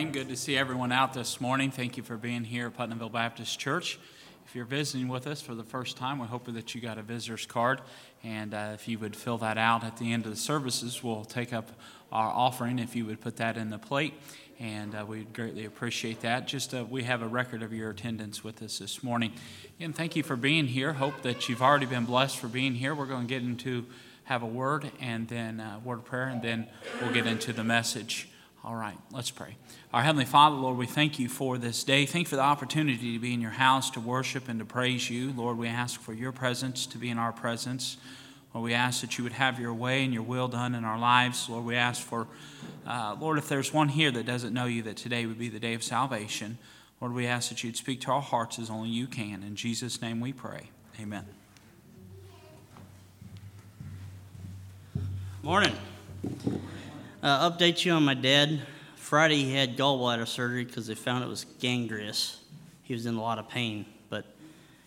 good morning. Good to see everyone out this morning. Thank you for being here at Putnamville Baptist Church. If you're visiting with us for the first time, we hope that you got a visitor's card. And uh, if you would fill that out at the end of the services, we'll take up our offering if you would put that in the plate. And uh, we'd greatly appreciate that. Just uh, we have a record of your attendance with us this morning. And thank you for being here. Hope that you've already been blessed for being here. We're going to get into have a word and then a uh, word of prayer, and then we'll get into the message. All right, let's pray. Our Heavenly Father, Lord, we thank you for this day. Thank you for the opportunity to be in your house to worship and to praise you. Lord, we ask for your presence to be in our presence. Lord, we ask that you would have your way and your will done in our lives. Lord, we ask for, uh, Lord, if there's one here that doesn't know you, that today would be the day of salvation. Lord, we ask that you'd speak to our hearts as only you can. In Jesus' name we pray. Amen. Morning. Uh, update you on my dad. Friday he had gallbladder surgery because they found it was gangrenous. He was in a lot of pain, but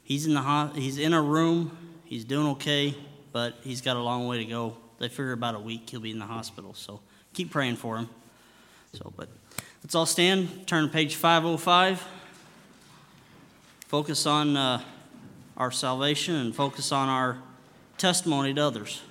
he's in the ho- he's in a room. He's doing okay, but he's got a long way to go. They figure about a week he'll be in the hospital. So keep praying for him. So, but let's all stand. Turn to page 505. Focus on uh, our salvation and focus on our testimony to others.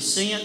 Sing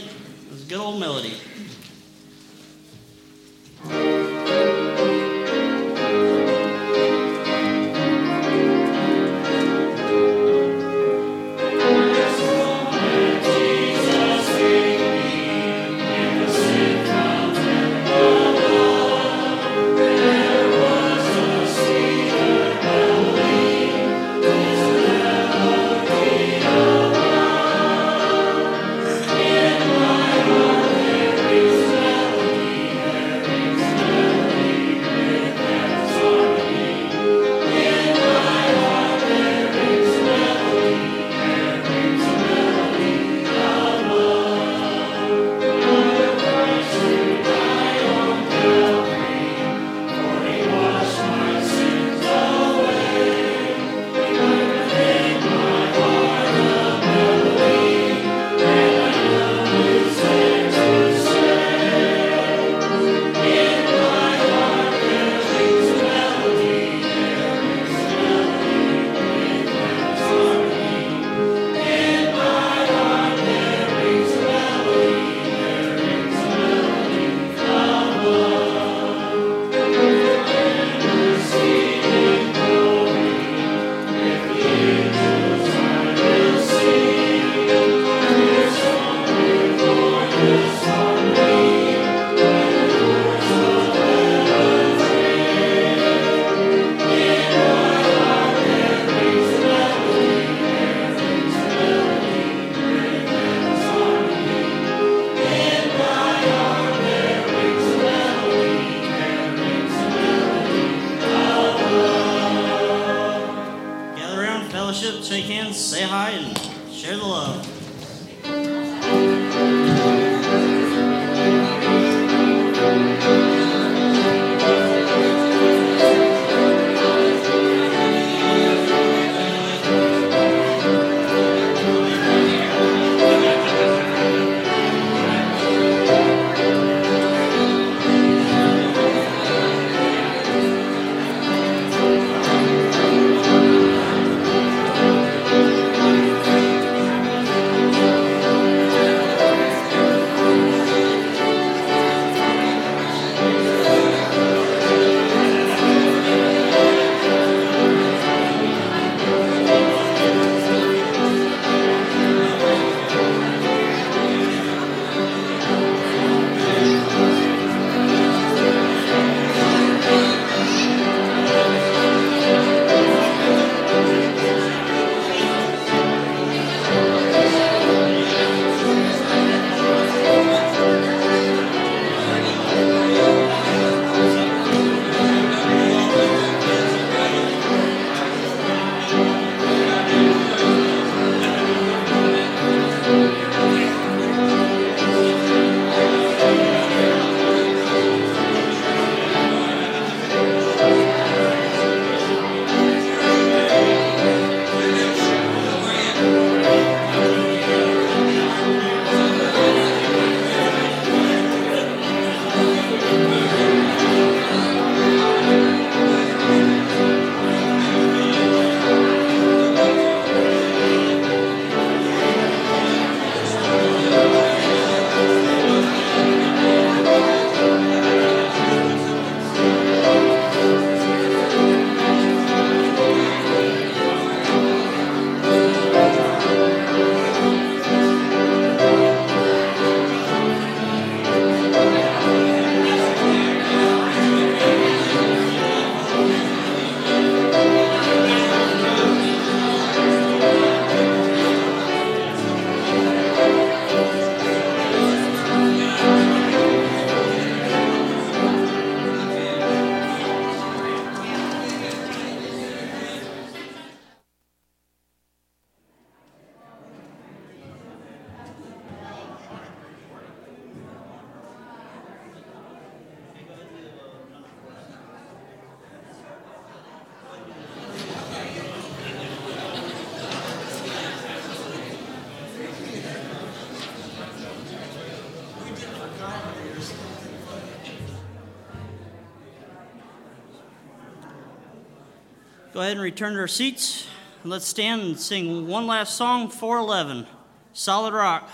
go ahead and return to our seats. And Let's stand and sing one last song, 411, Solid Rock.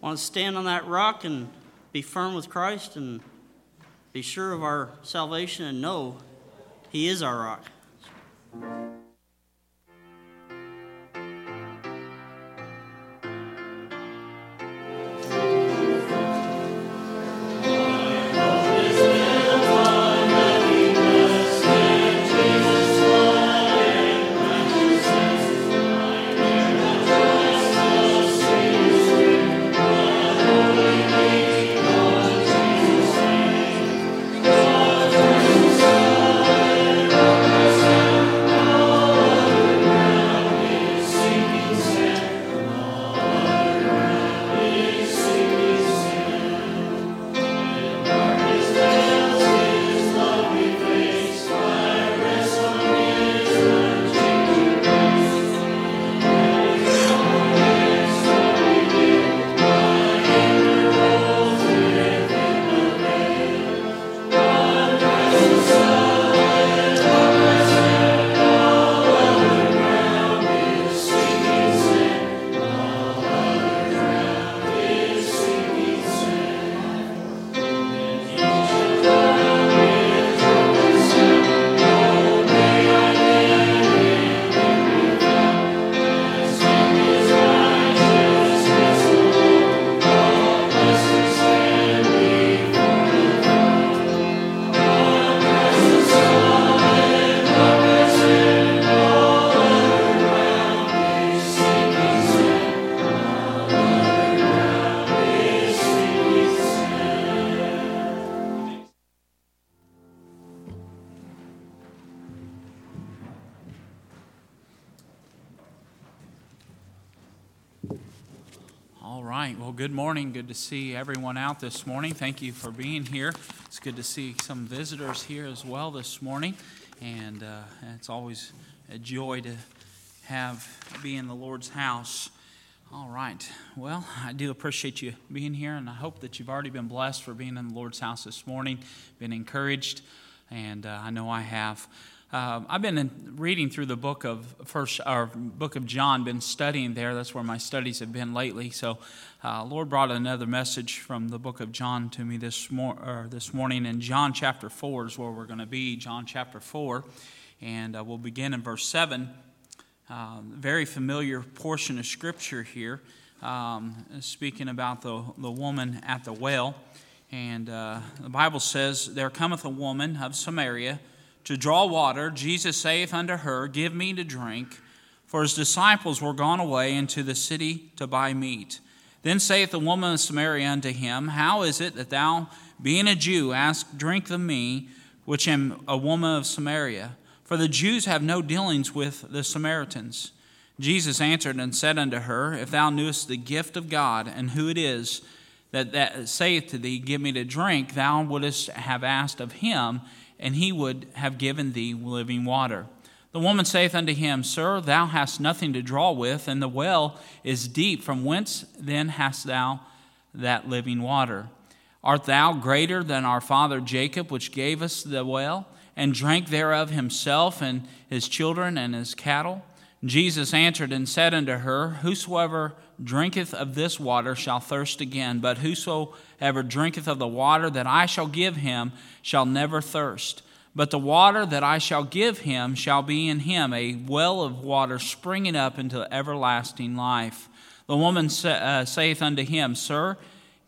Want to stand on that rock and be firm with Christ and be sure of our salvation and know He is our rock. Good to see everyone out this morning. Thank you for being here. It's good to see some visitors here as well this morning. And uh, it's always a joy to have be in the Lord's house. All right. Well, I do appreciate you being here, and I hope that you've already been blessed for being in the Lord's house this morning, been encouraged, and uh, I know I have. Uh, I've been reading through the book of first or book of John, been studying there. That's where my studies have been lately. So, uh, Lord brought another message from the book of John to me this mor- this morning. And John chapter four is where we're going to be. John chapter four, and uh, we'll begin in verse seven. Uh, very familiar portion of scripture here, um, speaking about the the woman at the well. And uh, the Bible says, "There cometh a woman of Samaria." To draw water, Jesus saith unto her, Give me to drink. For his disciples were gone away into the city to buy meat. Then saith the woman of Samaria unto him, How is it that thou, being a Jew, ask drink of me, which am a woman of Samaria? For the Jews have no dealings with the Samaritans. Jesus answered and said unto her, If thou knewest the gift of God, and who it is that, that saith to thee, Give me to drink, thou wouldst have asked of him, and he would have given thee living water. The woman saith unto him, Sir, thou hast nothing to draw with, and the well is deep. From whence then hast thou that living water? Art thou greater than our father Jacob, which gave us the well, and drank thereof himself, and his children, and his cattle? Jesus answered and said unto her, Whosoever drinketh of this water shall thirst again, but whosoever drinketh of the water that I shall give him shall never thirst. But the water that I shall give him shall be in him a well of water springing up into everlasting life. The woman uh, saith unto him, Sir,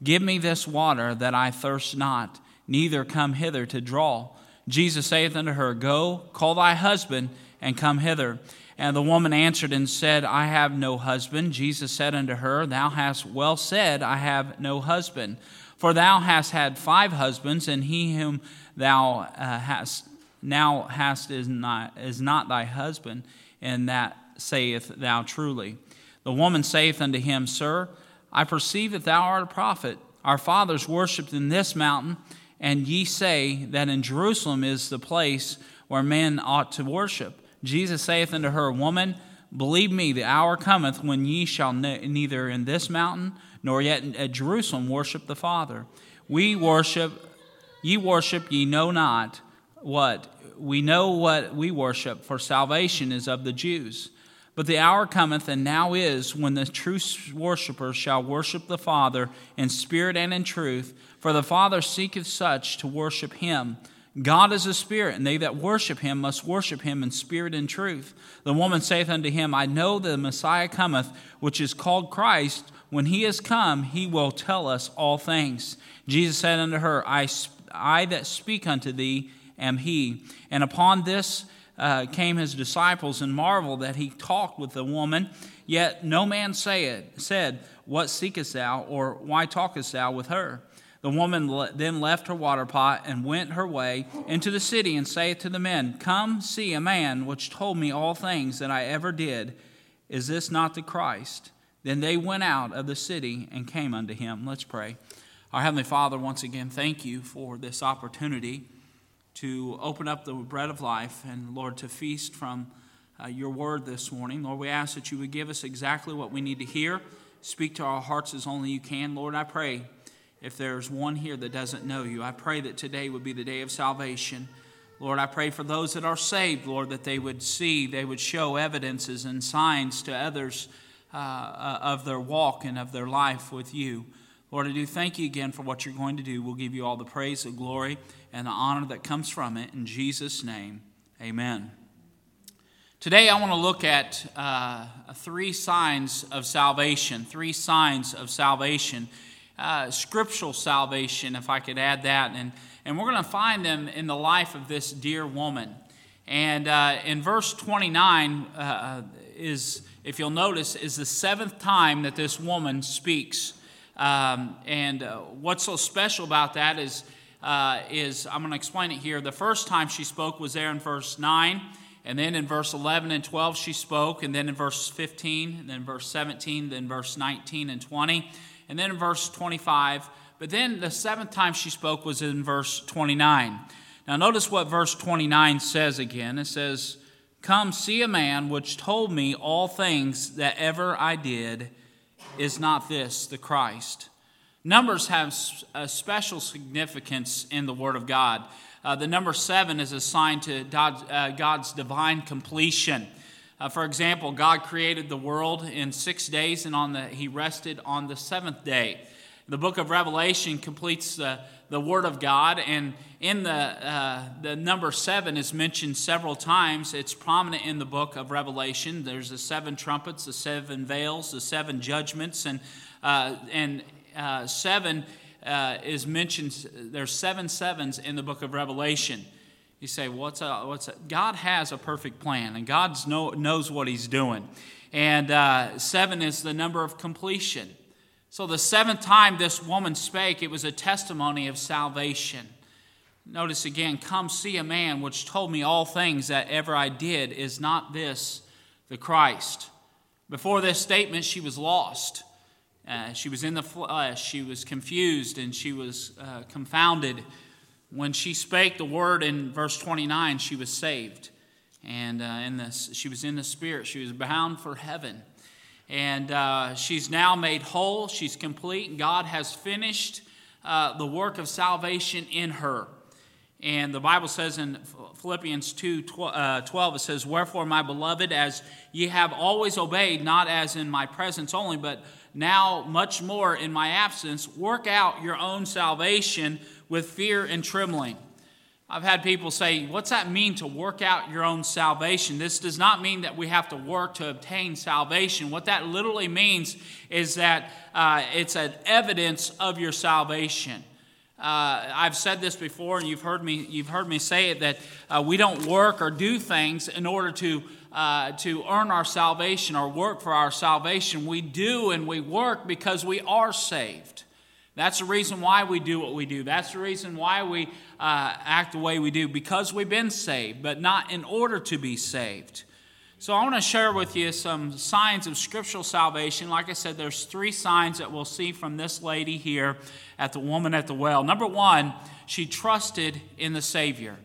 give me this water that I thirst not, neither come hither to draw. Jesus saith unto her, Go, call thy husband, and come hither. And the woman answered and said, I have no husband. Jesus said unto her, Thou hast well said, I have no husband. For thou hast had five husbands, and he whom thou uh, hast now hast is not, is not thy husband, and that saith thou truly. The woman saith unto him, Sir, I perceive that thou art a prophet. Our fathers worshipped in this mountain, and ye say that in Jerusalem is the place where men ought to worship. Jesus saith unto her, Woman, believe me, the hour cometh when ye shall ne- neither in this mountain nor yet at Jerusalem worship the Father. We worship, ye worship, ye know not what we know what we worship, for salvation is of the Jews. But the hour cometh, and now is, when the true worshippers shall worship the Father in spirit and in truth, for the Father seeketh such to worship him. God is a spirit, and they that worship him must worship him in spirit and truth. The woman saith unto him, I know the Messiah cometh, which is called Christ. When he is come, he will tell us all things. Jesus said unto her, I, I that speak unto thee am he. And upon this uh, came his disciples and marveled that he talked with the woman. Yet no man said, said, What seekest thou, or why talkest thou with her? The woman then left her water pot and went her way into the city and saith to the men, Come see a man which told me all things that I ever did. Is this not the Christ? Then they went out of the city and came unto him. Let's pray. Our Heavenly Father, once again, thank you for this opportunity to open up the bread of life and, Lord, to feast from uh, your word this morning. Lord, we ask that you would give us exactly what we need to hear. Speak to our hearts as only you can. Lord, I pray if there's one here that doesn't know you, I pray that today would be the day of salvation. Lord, I pray for those that are saved, Lord, that they would see, they would show evidences and signs to others uh, uh, of their walk and of their life with you. Lord, I do thank you again for what you're going to do. We'll give you all the praise, the glory, and the honor that comes from it. In Jesus' name, amen. Today, I want to look at uh, three signs of salvation, three signs of salvation uh, scriptural salvation, if I could add that. And, and we're going to find them in the life of this dear woman. And uh, in verse 29 uh, is, if you'll notice, is the seventh time that this woman speaks. Um, and uh, what's so special about that is, uh, is I'm going to explain it here. The first time she spoke was there in verse 9. And then in verse 11 and 12, she spoke. And then in verse 15, and then verse 17, then verse 19 and 20 and then in verse 25. But then the seventh time she spoke was in verse 29. Now, notice what verse 29 says again. It says, Come see a man which told me all things that ever I did. Is not this the Christ? Numbers have a special significance in the Word of God. Uh, the number seven is assigned to uh, God's divine completion. Uh, for example, God created the world in six days, and on the, He rested on the seventh day. The book of Revelation completes the, the Word of God, and in the, uh, the number seven is mentioned several times. It's prominent in the book of Revelation. There's the seven trumpets, the seven veils, the seven judgments, and, uh, and uh, seven uh, is mentioned. There's seven sevens in the book of Revelation. You say, what's a, what's God has a perfect plan, and God know, knows what He's doing. And uh, seven is the number of completion. So the seventh time this woman spake, it was a testimony of salvation. Notice again, come see a man which told me all things that ever I did. Is not this the Christ? Before this statement, she was lost. Uh, she was in the flesh. She was confused and she was uh, confounded when she spake the word in verse 29, she was saved. And uh, in this, she was in the Spirit. She was bound for heaven. And uh, she's now made whole. She's complete. God has finished uh, the work of salvation in her. And the Bible says in Philippians 2 uh, 12, it says, Wherefore, my beloved, as ye have always obeyed, not as in my presence only, but now much more in my absence, work out your own salvation with fear and trembling. I've had people say, What's that mean to work out your own salvation? This does not mean that we have to work to obtain salvation. What that literally means is that uh, it's an evidence of your salvation. Uh, I've said this before, and you've heard me, you've heard me say it that uh, we don't work or do things in order to, uh, to earn our salvation or work for our salvation. We do and we work because we are saved. That's the reason why we do what we do. That's the reason why we uh, act the way we do, because we've been saved, but not in order to be saved. So I want to share with you some signs of scriptural salvation. Like I said, there's three signs that we'll see from this lady here at the woman at the well. Number one, she trusted in the Savior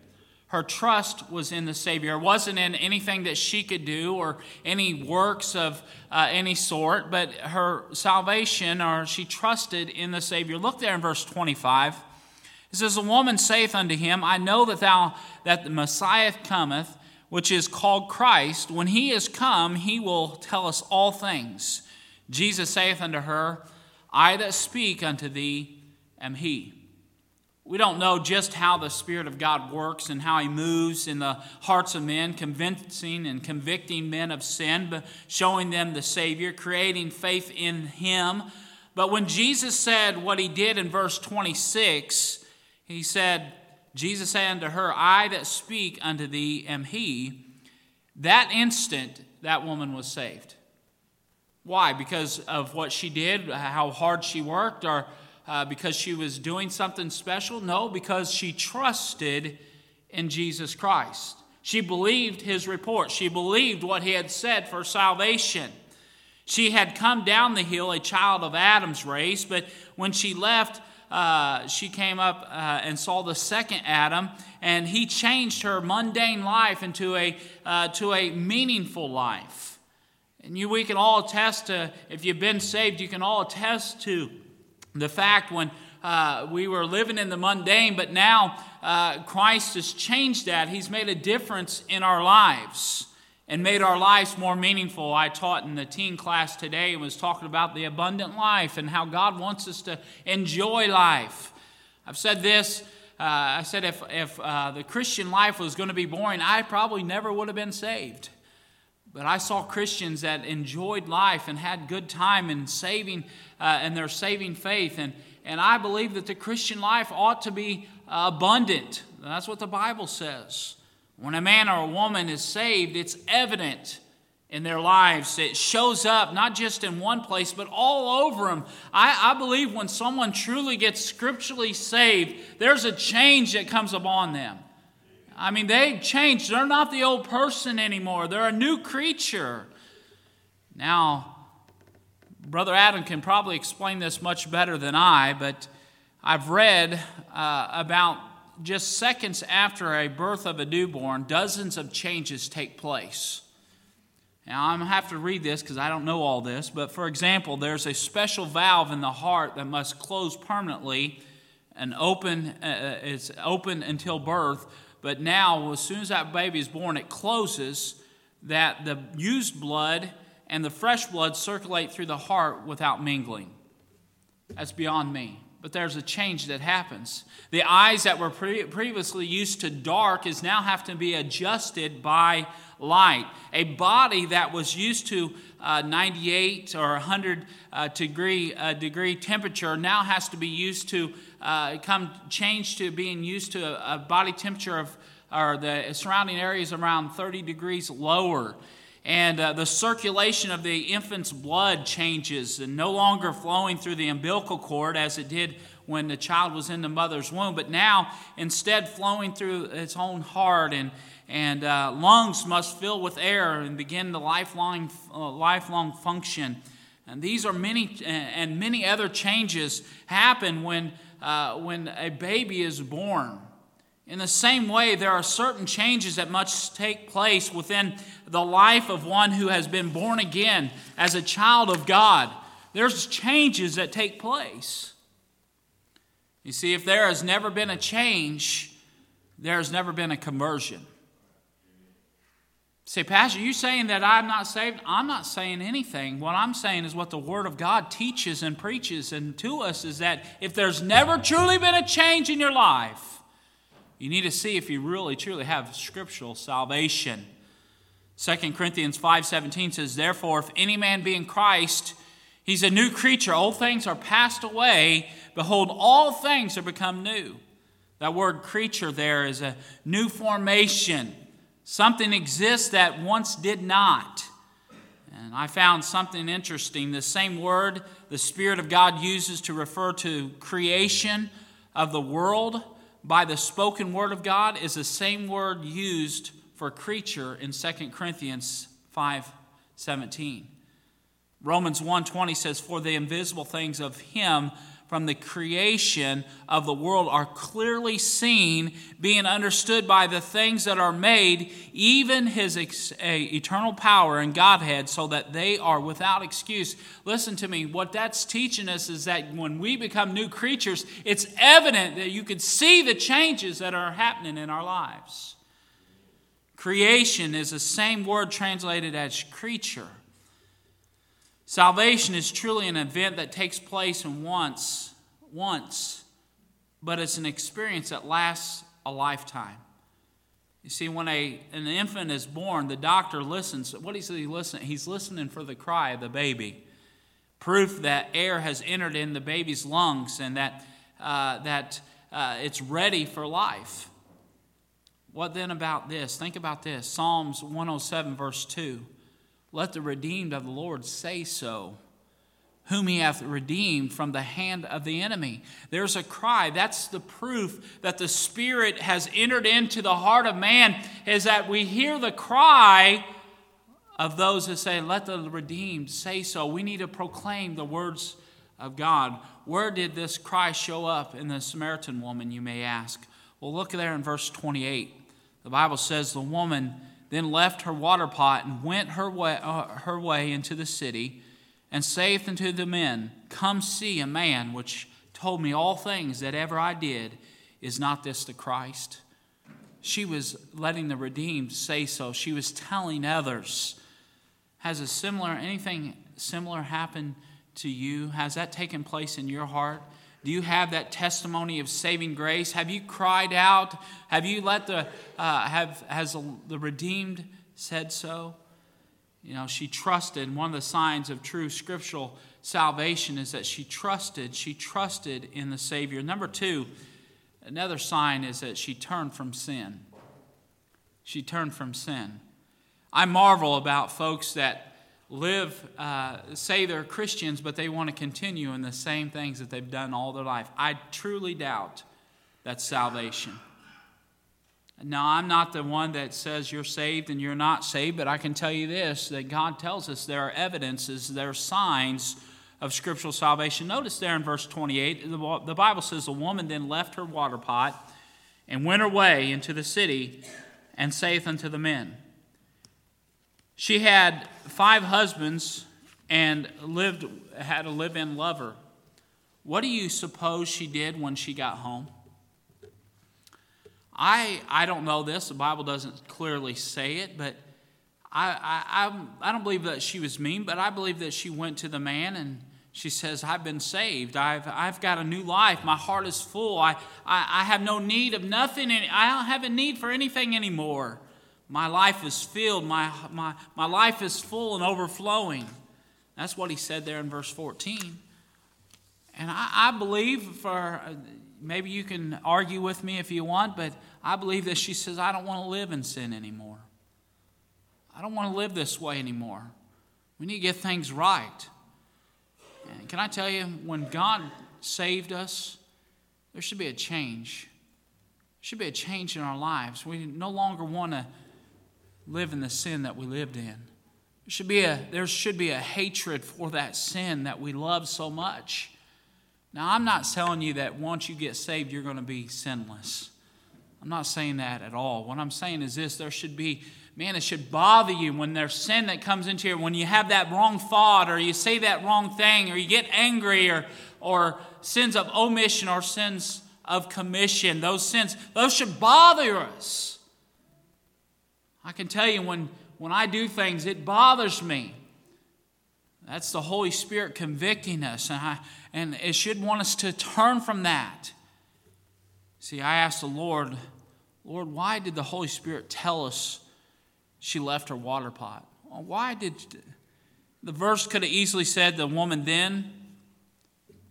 her trust was in the Savior. It wasn't in anything that she could do or any works of uh, any sort, but her salvation, or she trusted in the Savior. Look there in verse 25. It says, The woman saith unto him, I know that thou that the Messiah cometh, which is called Christ. When he is come, he will tell us all things. Jesus saith unto her, I that speak unto thee am he. We don't know just how the Spirit of God works and how He moves in the hearts of men, convincing and convicting men of sin, but showing them the Savior, creating faith in Him. But when Jesus said what He did in verse 26, He said, Jesus said unto her, I that speak unto thee am He. That instant, that woman was saved. Why? Because of what she did, how hard she worked, or uh, because she was doing something special? No, because she trusted in Jesus Christ. She believed his report. She believed what he had said for salvation. She had come down the hill, a child of Adam's race, but when she left, uh, she came up uh, and saw the second Adam, and he changed her mundane life into a, uh, to a meaningful life. And you, we can all attest to, if you've been saved, you can all attest to the fact when uh, we were living in the mundane, but now uh, Christ has changed that. He's made a difference in our lives and made our lives more meaningful. I taught in the teen class today and was talking about the abundant life and how God wants us to enjoy life. I've said this. Uh, I said if, if uh, the Christian life was going to be boring, I probably never would have been saved. But I saw Christians that enjoyed life and had good time in saving uh, and their saving faith. And, and I believe that the Christian life ought to be uh, abundant. That's what the Bible says. When a man or a woman is saved, it's evident in their lives. It shows up not just in one place, but all over them. I, I believe when someone truly gets scripturally saved, there's a change that comes upon them. I mean, they changed. They're not the old person anymore, they're a new creature. Now, Brother Adam can probably explain this much better than I, but I've read uh, about just seconds after a birth of a newborn, dozens of changes take place. Now, I'm going to have to read this because I don't know all this, but for example, there's a special valve in the heart that must close permanently and open, uh, uh it's open until birth but now, as soon as that baby is born, it closes that the used blood and the fresh blood circulate through the heart without mingling. That's beyond me. But there's a change that happens. The eyes that were pre- previously used to dark is now have to be adjusted by light. A body that was used to uh, 98 or 100 uh, degree, uh, degree temperature now has to be used to uh, come change to being used to a, a body temperature of or the surrounding areas around 30 degrees lower and uh, the circulation of the infant's blood changes and no longer flowing through the umbilical cord as it did when the child was in the mother's womb, but now instead flowing through its own heart and, and uh, lungs must fill with air and begin the lifelong, uh, lifelong function. And these are many, and many other changes happen when, uh, when a baby is born. In the same way, there are certain changes that must take place within the life of one who has been born again as a child of God. There's changes that take place. You see, if there has never been a change, there has never been a conversion. Say, Pastor, you saying that I'm not saved? I'm not saying anything. What I'm saying is what the Word of God teaches and preaches and to us is that if there's never truly been a change in your life, you need to see if you really truly have scriptural salvation. 2 Corinthians 5:17 says, "Therefore if any man be in Christ, he's a new creature. Old things are passed away; behold all things are become new." That word creature there is a new formation. Something exists that once did not. And I found something interesting. The same word the Spirit of God uses to refer to creation of the world by the spoken word of God is the same word used for creature in 2 Corinthians 5:17. Romans 1:20 says for the invisible things of him from the creation of the world are clearly seen, being understood by the things that are made, even his ex- eternal power and Godhead, so that they are without excuse. Listen to me, what that's teaching us is that when we become new creatures, it's evident that you can see the changes that are happening in our lives. Creation is the same word translated as creature. Salvation is truly an event that takes place in once, once, but it's an experience that lasts a lifetime. You see, when a, an infant is born, the doctor listens. What is he listening? He's listening for the cry of the baby. Proof that air has entered in the baby's lungs and that, uh, that uh, it's ready for life. What then about this? Think about this Psalms 107, verse 2. Let the redeemed of the Lord say so, whom he hath redeemed from the hand of the enemy. There's a cry. That's the proof that the Spirit has entered into the heart of man, is that we hear the cry of those that say, Let the redeemed say so. We need to proclaim the words of God. Where did this cry show up in the Samaritan woman, you may ask? Well, look there in verse 28. The Bible says the woman then left her water pot and went her way, uh, her way into the city and saith unto the men, Come see a man which told me all things that ever I did. Is not this the Christ? She was letting the redeemed say so. She was telling others. Has a similar anything similar happened to you? Has that taken place in your heart? Do you have that testimony of saving grace? Have you cried out? Have you let the, uh, have, has the redeemed said so? You know, she trusted. One of the signs of true scriptural salvation is that she trusted. She trusted in the Savior. Number two, another sign is that she turned from sin. She turned from sin. I marvel about folks that live, uh, say they're Christians, but they want to continue in the same things that they've done all their life. I truly doubt that's salvation. Now, I'm not the one that says you're saved and you're not saved, but I can tell you this that God tells us there are evidences, there are signs of scriptural salvation. Notice there in verse 28, the Bible says, The woman then left her water pot and went her way into the city and saith unto the men, she had five husbands and lived had a live-in lover. What do you suppose she did when she got home? I I don't know this. The Bible doesn't clearly say it, but I I I, I don't believe that she was mean, but I believe that she went to the man and she says, I've been saved. I've, I've got a new life. My heart is full. I, I, I have no need of nothing. I don't have a need for anything anymore. My life is filled, my, my, my life is full and overflowing. That's what he said there in verse 14. And I, I believe, for maybe you can argue with me if you want, but I believe that she says, I don't want to live in sin anymore. I don't want to live this way anymore. We need to get things right. And can I tell you, when God saved us, there should be a change. There should be a change in our lives. We no longer want to live in the sin that we lived in. There should be a, there should be a hatred for that sin that we love so much. Now, I'm not telling you that once you get saved, you're going to be sinless. I'm not saying that at all. What I'm saying is this there should be, man, it should bother you when there's sin that comes into you, when you have that wrong thought, or you say that wrong thing, or you get angry, or, or sins of omission or sins of commission. Those sins, those should bother us. I can tell you when, when I do things, it bothers me. That's the Holy Spirit convicting us, and, I, and it should want us to turn from that. See, I asked the Lord, Lord, why did the Holy Spirit tell us she left her water pot? Why did the verse could have easily said the woman then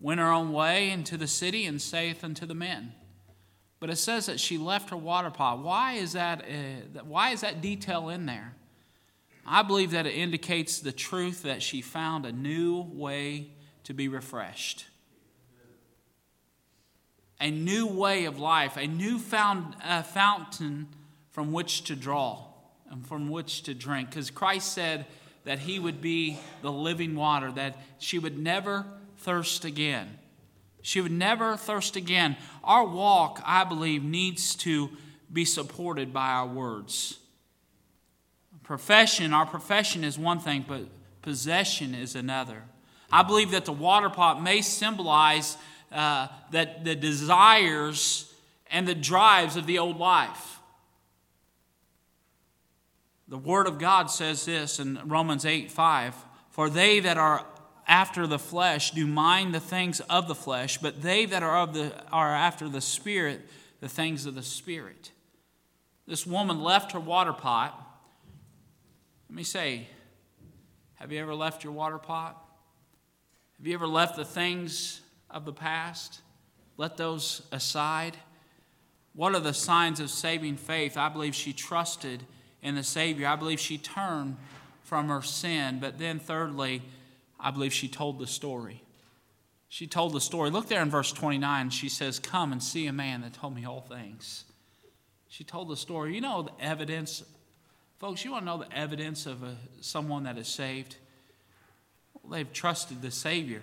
went her own way into the city and saith unto the men. But it says that she left her water pot. Why is that, uh, why is that detail in there? I believe that it indicates the truth that she found a new way to be refreshed. A new way of life, a new found, uh, fountain from which to draw and from which to drink. Because Christ said that He would be the living water, that she would never thirst again. She would never thirst again. Our walk, I believe, needs to be supported by our words. Profession, our profession is one thing, but possession is another. I believe that the water pot may symbolize uh, that the desires and the drives of the old life. The Word of God says this in Romans 8 5 For they that are after the flesh do mind the things of the flesh, but they that are, of the, are after the Spirit, the things of the Spirit. This woman left her water pot. Let me say, have you ever left your water pot? Have you ever left the things of the past? Let those aside. What are the signs of saving faith? I believe she trusted in the Savior. I believe she turned from her sin. But then, thirdly, I believe she told the story. She told the story. Look there in verse 29. She says, Come and see a man that told me all things. She told the story. You know the evidence, folks, you want to know the evidence of a, someone that is saved? they've trusted the Savior.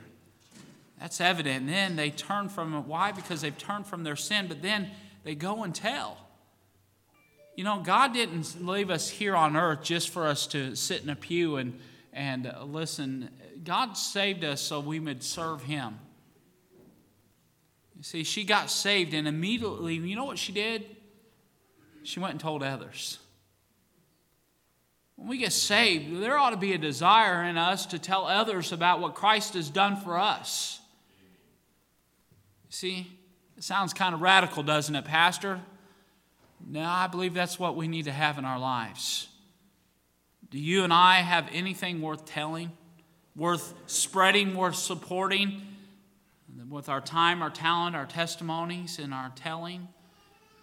That's evident. And then they turn from it. Why? Because they've turned from their sin, but then they go and tell. You know, God didn't leave us here on earth just for us to sit in a pew and, and listen. God saved us so we would serve Him. You see, she got saved, and immediately, you know what she did? She went and told others. When we get saved, there ought to be a desire in us to tell others about what Christ has done for us. See, it sounds kind of radical, doesn't it, Pastor? No, I believe that's what we need to have in our lives. Do you and I have anything worth telling, worth spreading, worth supporting with our time, our talent, our testimonies, and our telling?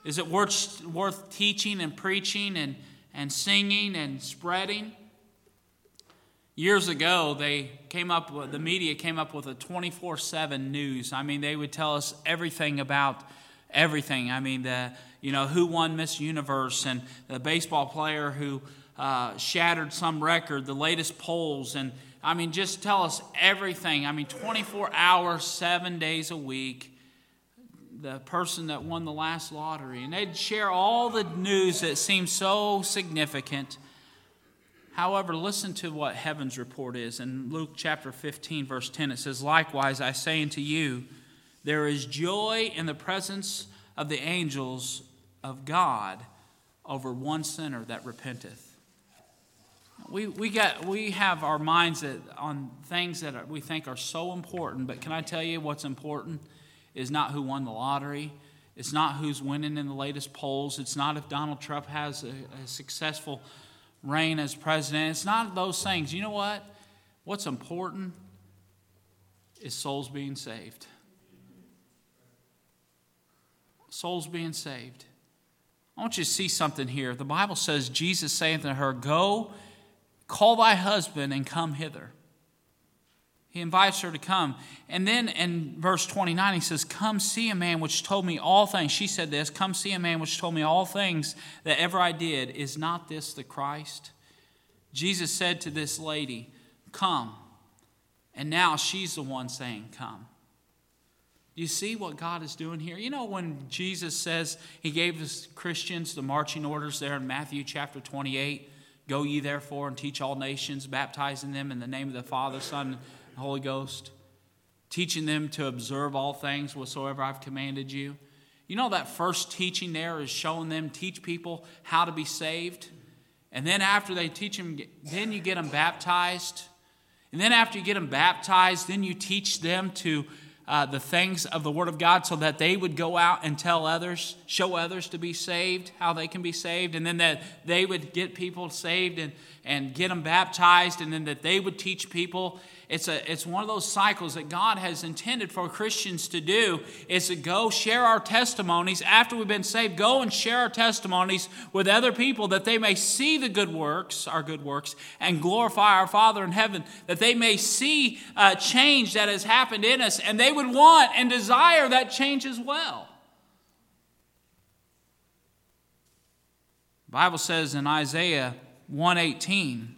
Is it worth, worth teaching and preaching and and singing and spreading. Years ago, they came up with, the media came up with a 24 7 news. I mean, they would tell us everything about everything. I mean, the, you know, who won Miss Universe and the baseball player who uh, shattered some record, the latest polls, and I mean, just tell us everything. I mean, 24 hours, seven days a week the person that won the last lottery. And they'd share all the news that seemed so significant. However, listen to what heaven's report is. In Luke chapter 15, verse 10, it says, Likewise, I say unto you, there is joy in the presence of the angels of God over one sinner that repenteth. We, we, got, we have our minds that, on things that we think are so important, but can I tell you what's important? is not who won the lottery. It's not who's winning in the latest polls. It's not if Donald Trump has a, a successful reign as president. It's not those things. You know what? What's important is souls being saved. Souls being saved. I want you to see something here. The Bible says, Jesus saith to her, Go, call thy husband, and come hither. He invites her to come. And then in verse 29, he says, Come see a man which told me all things. She said this Come see a man which told me all things that ever I did. Is not this the Christ? Jesus said to this lady, Come. And now she's the one saying, Come. Do you see what God is doing here? You know, when Jesus says he gave his Christians the marching orders there in Matthew chapter 28 Go ye therefore and teach all nations, baptizing them in the name of the Father, Son, and Holy Ghost, teaching them to observe all things whatsoever I've commanded you. You know that first teaching there is showing them, teach people how to be saved. And then after they teach them, then you get them baptized. And then after you get them baptized, then you teach them to uh, the things of the Word of God so that they would go out and tell others, show others to be saved, how they can be saved, and then that they would get people saved and, and get them baptized, and then that they would teach people. It's, a, it's one of those cycles that God has intended for Christians to do is to go share our testimonies after we've been saved. Go and share our testimonies with other people that they may see the good works, our good works, and glorify our Father in heaven, that they may see a change that has happened in us, and they would want and desire that change as well. The Bible says in Isaiah 118,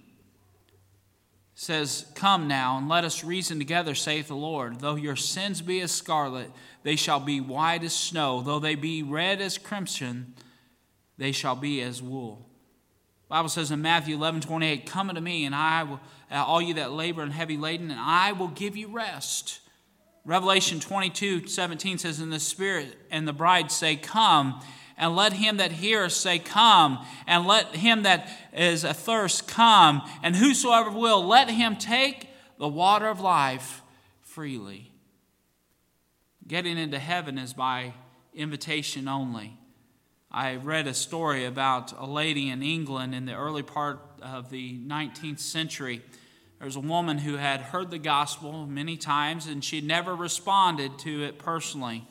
says, Come now, and let us reason together, saith the Lord. Though your sins be as scarlet, they shall be white as snow. Though they be red as crimson, they shall be as wool. Bible says in Matthew 11, 28, Come unto me, and I will, uh, all you that labor and heavy laden, and I will give you rest. Revelation 22, 17 says, And the Spirit and the bride say, Come. And let him that heareth say, Come. And let him that is athirst come. And whosoever will, let him take the water of life freely. Getting into heaven is by invitation only. I read a story about a lady in England in the early part of the 19th century. There was a woman who had heard the gospel many times and she never responded to it personally.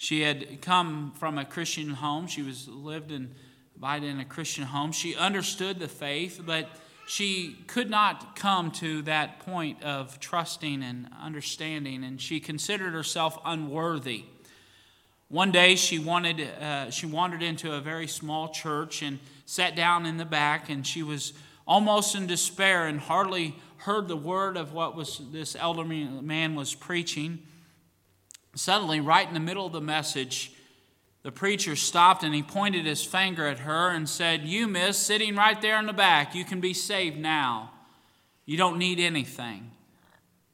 She had come from a Christian home. She was lived and abided in a Christian home. She understood the faith, but she could not come to that point of trusting and understanding, and she considered herself unworthy. One day, she wanted uh, she wandered into a very small church and sat down in the back, and she was almost in despair and hardly heard the word of what was this elderly man was preaching. Suddenly, right in the middle of the message, the preacher stopped and he pointed his finger at her and said, You, miss, sitting right there in the back, you can be saved now. You don't need anything.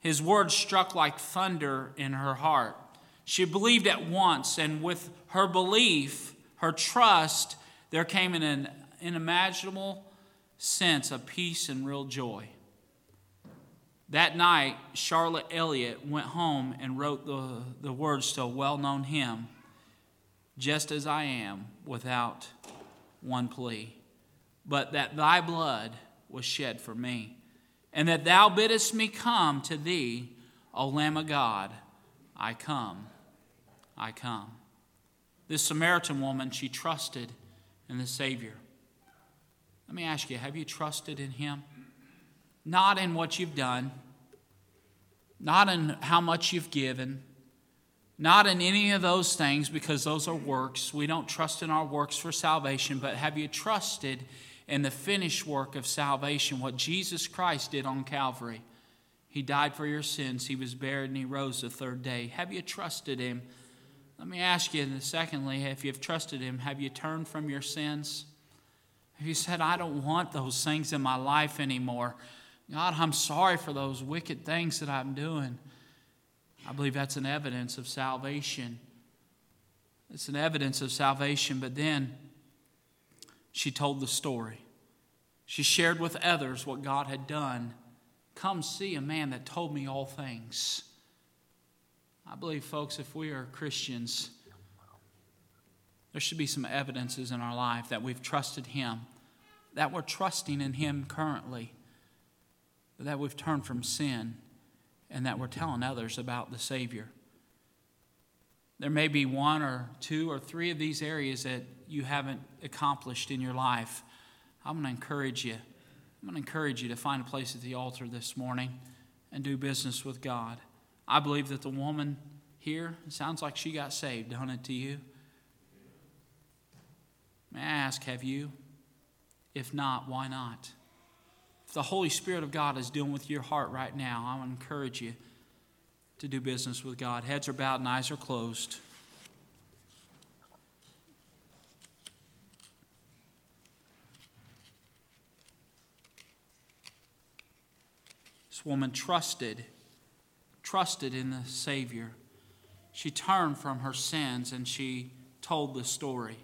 His words struck like thunder in her heart. She believed at once, and with her belief, her trust, there came an unimaginable sense of peace and real joy. That night, Charlotte Elliott went home and wrote the, the words to a well known hymn, Just as I am, without one plea, but that thy blood was shed for me, and that thou biddest me come to thee, O Lamb of God, I come, I come. This Samaritan woman, she trusted in the Savior. Let me ask you have you trusted in Him? Not in what you've done, not in how much you've given, not in any of those things because those are works. We don't trust in our works for salvation, but have you trusted in the finished work of salvation, what Jesus Christ did on Calvary? He died for your sins, He was buried, and He rose the third day. Have you trusted Him? Let me ask you, secondly, if you've trusted Him, have you turned from your sins? Have you said, I don't want those things in my life anymore? God, I'm sorry for those wicked things that I'm doing. I believe that's an evidence of salvation. It's an evidence of salvation, but then she told the story. She shared with others what God had done. Come see a man that told me all things. I believe, folks, if we are Christians, there should be some evidences in our life that we've trusted Him, that we're trusting in Him currently that we've turned from sin and that we're telling others about the Savior. There may be one or two or three of these areas that you haven't accomplished in your life. I'm going to encourage you. I'm going to encourage you to find a place at the altar this morning and do business with God. I believe that the woman here sounds like she got saved, don't it to you? May I ask, have you? If not, why not? The Holy Spirit of God is dealing with your heart right now, I want to encourage you to do business with God. Heads are bowed and eyes are closed. This woman trusted, trusted in the Savior. She turned from her sins and she told the story.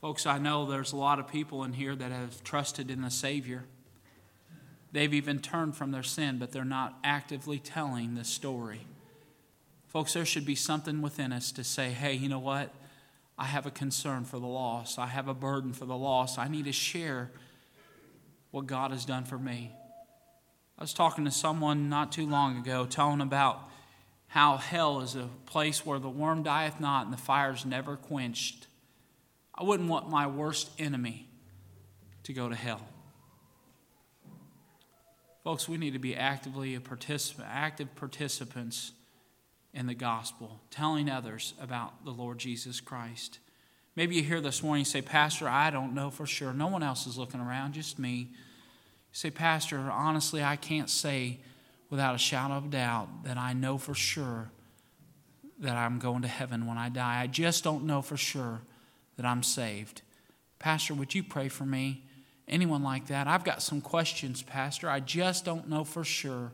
Folks, I know there's a lot of people in here that have trusted in the Savior. They've even turned from their sin, but they're not actively telling the story. Folks, there should be something within us to say, hey, you know what? I have a concern for the lost. I have a burden for the lost. I need to share what God has done for me. I was talking to someone not too long ago, telling about how hell is a place where the worm dieth not and the fire is never quenched. I wouldn't want my worst enemy to go to hell. Folks, we need to be actively particip- active participants in the gospel, telling others about the Lord Jesus Christ. Maybe you hear this morning say, Pastor, I don't know for sure. No one else is looking around, just me. You say, Pastor, honestly, I can't say without a shadow of doubt that I know for sure that I'm going to heaven when I die. I just don't know for sure that I'm saved. Pastor, would you pray for me? Anyone like that? I've got some questions, Pastor. I just don't know for sure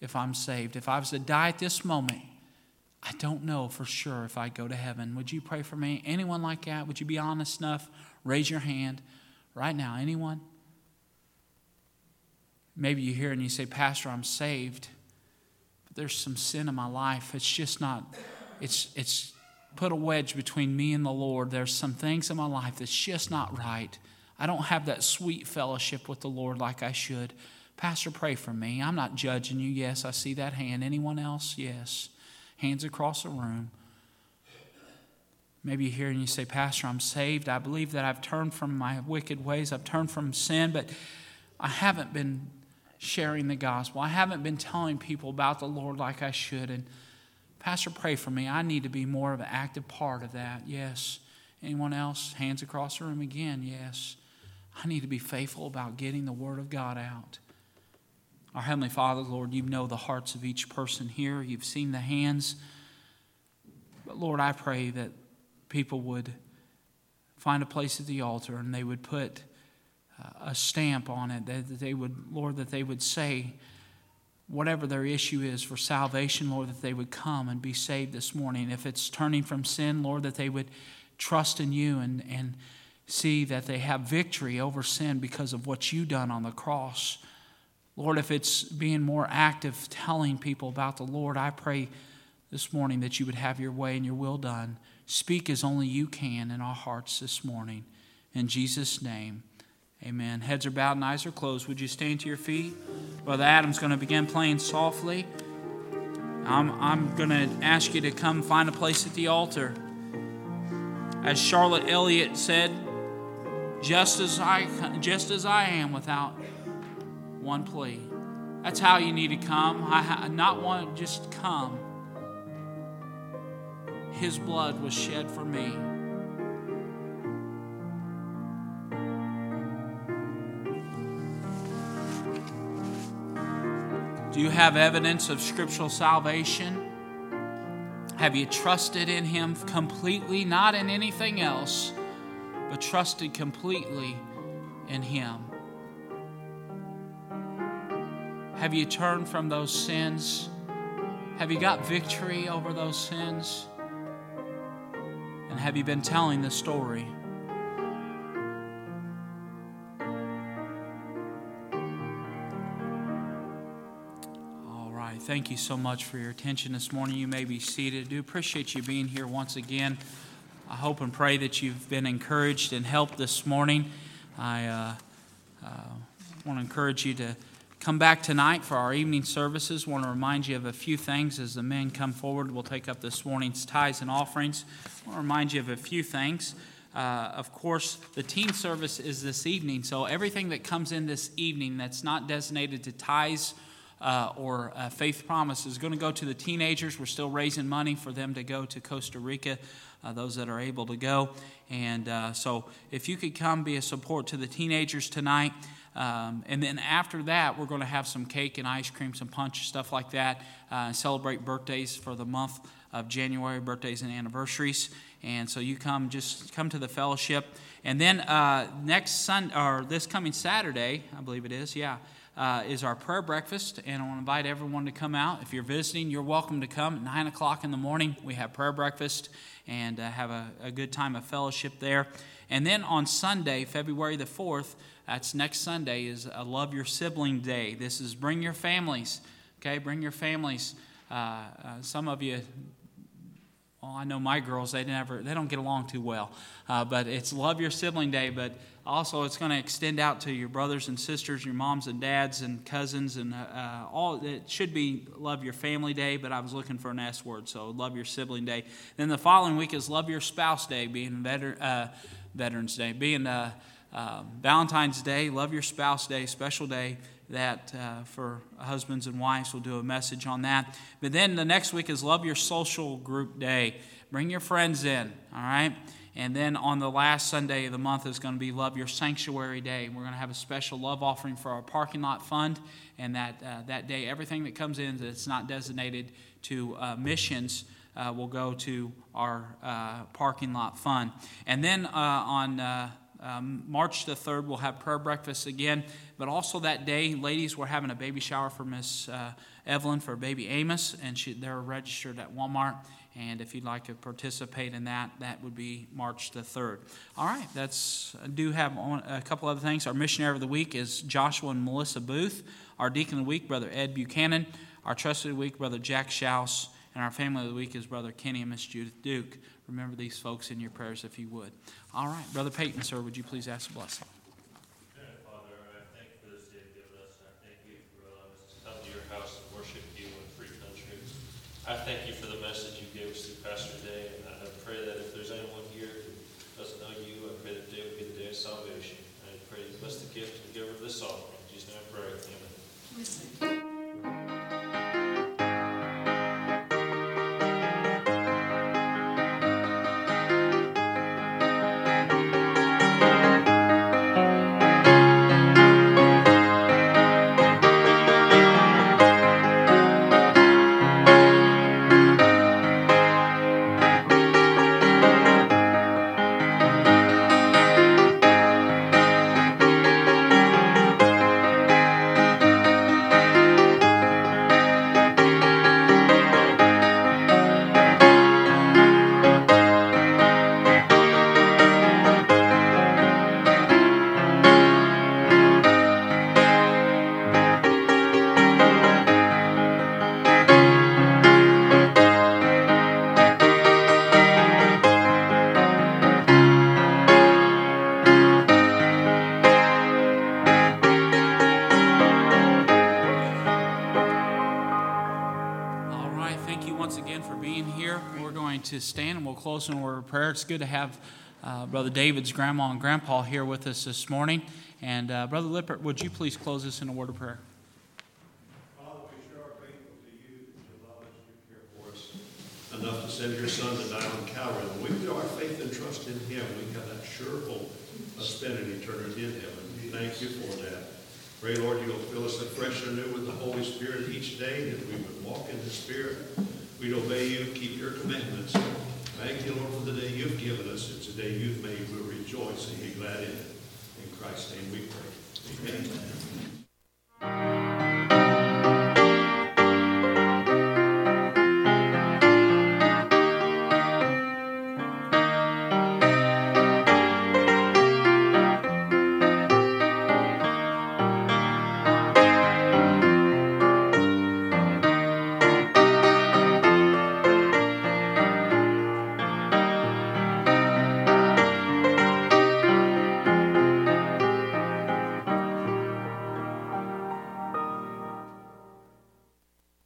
if I'm saved. If I was to die at this moment, I don't know for sure if I go to heaven. Would you pray for me? Anyone like that? Would you be honest enough? Raise your hand right now. Anyone? Maybe you hear and you say, Pastor, I'm saved, but there's some sin in my life. It's just not, it's, it's put a wedge between me and the Lord. There's some things in my life that's just not right. I don't have that sweet fellowship with the Lord like I should. Pastor, pray for me. I'm not judging you. Yes, I see that hand. Anyone else? Yes. Hands across the room. Maybe you hear and you say, Pastor, I'm saved. I believe that I've turned from my wicked ways. I've turned from sin, but I haven't been sharing the gospel. I haven't been telling people about the Lord like I should. And Pastor, pray for me. I need to be more of an active part of that. Yes. Anyone else? Hands across the room again. Yes. I need to be faithful about getting the Word of God out. Our Heavenly Father, Lord, you know the hearts of each person here. You've seen the hands. But Lord, I pray that people would find a place at the altar and they would put uh, a stamp on it, that they would, Lord, that they would say, whatever their issue is for salvation, Lord, that they would come and be saved this morning. If it's turning from sin, Lord, that they would trust in you and, and see that they have victory over sin because of what you done on the cross. Lord, if it's being more active telling people about the Lord, I pray this morning that you would have your way and your will done. Speak as only you can in our hearts this morning. In Jesus' name. Amen. Heads are bowed and eyes are closed. Would you stand to your feet? Brother Adam's going to begin playing softly. I'm, I'm going to ask you to come find a place at the altar. As Charlotte Elliott said, just as I, just as I am without one plea. That's how you need to come. I not want just come. His blood was shed for me. Do you have evidence of scriptural salvation? Have you trusted in Him completely, not in anything else, but trusted completely in Him? Have you turned from those sins? Have you got victory over those sins? And have you been telling the story? Thank you so much for your attention this morning. You may be seated. I do appreciate you being here once again. I hope and pray that you've been encouraged and helped this morning. I uh, uh, want to encourage you to come back tonight for our evening services. Want to remind you of a few things as the men come forward. We'll take up this morning's tithes and offerings. Want to remind you of a few things. Uh, of course, the teen service is this evening, so everything that comes in this evening that's not designated to tithes uh, or uh, Faith Promise is going to go to the teenagers. We're still raising money for them to go to Costa Rica, uh, those that are able to go. And uh, so if you could come be a support to the teenagers tonight. Um, and then after that, we're going to have some cake and ice cream, some punch, stuff like that. Uh, celebrate birthdays for the month of January, birthdays and anniversaries. And so you come, just come to the fellowship. And then uh, next Sunday, or this coming Saturday, I believe it is, yeah uh, is our prayer breakfast, and I want to invite everyone to come out. If you're visiting, you're welcome to come at 9 o'clock in the morning. We have prayer breakfast and uh, have a, a, good time of fellowship there. And then on Sunday, February the 4th, that's next Sunday, is a Love Your Sibling Day. This is bring your families, okay? Bring your families. Uh, uh some of you well, I know my girls, they never, they don't get along too well. Uh, but it's Love Your Sibling Day, but also it's going to extend out to your brothers and sisters, your moms and dads and cousins, and uh, all. It should be Love Your Family Day, but I was looking for an S word, so Love Your Sibling Day. Then the following week is Love Your Spouse Day, being veteran, uh, Veterans Day, being uh, um, Valentine's Day, Love Your Spouse Day, special day that uh, for husbands and wives. We'll do a message on that. But then the next week is Love Your Social Group Day. Bring your friends in, all right? And then on the last Sunday of the month is going to be Love Your Sanctuary Day. We're going to have a special love offering for our parking lot fund. And that, uh, that day, everything that comes in that's not designated to uh, missions uh, will go to our uh, parking lot fund. And then uh, on uh, um, March the 3rd, we'll have prayer breakfast again. But also that day, ladies, we're having a baby shower for Miss uh, Evelyn for baby Amos, and she, they're registered at Walmart. And if you'd like to participate in that, that would be March the 3rd. All right, that's, I do have a couple other things. Our missionary of the week is Joshua and Melissa Booth. Our deacon of the week, Brother Ed Buchanan. Our trustee of the week, Brother Jack Schaus. And our family of the week is Brother Kenny and Miss Judith Duke. Remember these folks in your prayers if you would. All right, Brother Peyton, sir, would you please ask a blessing? Father, I thank this day give us. I thank you for us to have your house worship here in free country. I thank you Pastor Day, and I pray that if there's anyone here who doesn't know you, I pray that today will be the day of salvation. I pray you bless the gift and giver of this offering. Stand and we'll close in a word of prayer. It's good to have uh, Brother David's grandma and grandpa here with us this morning. And uh, Brother Lippert, would you please close us in a word of prayer? Father, we sure are grateful to you love care for us enough to send your son to die on Calvary. When we put our faith and trust in him, we have that sure hope of spending eternity in heaven. Thank you for that. Pray, Lord, you'll fill us afresh and anew with the Holy Spirit each day, that we would walk in the Spirit. We'd obey you keep your commandments. Thank you, Lord, for the day you've given us. It's a day you've made. We'll rejoice and be glad in it. In Christ's name we pray. Amen. Amen.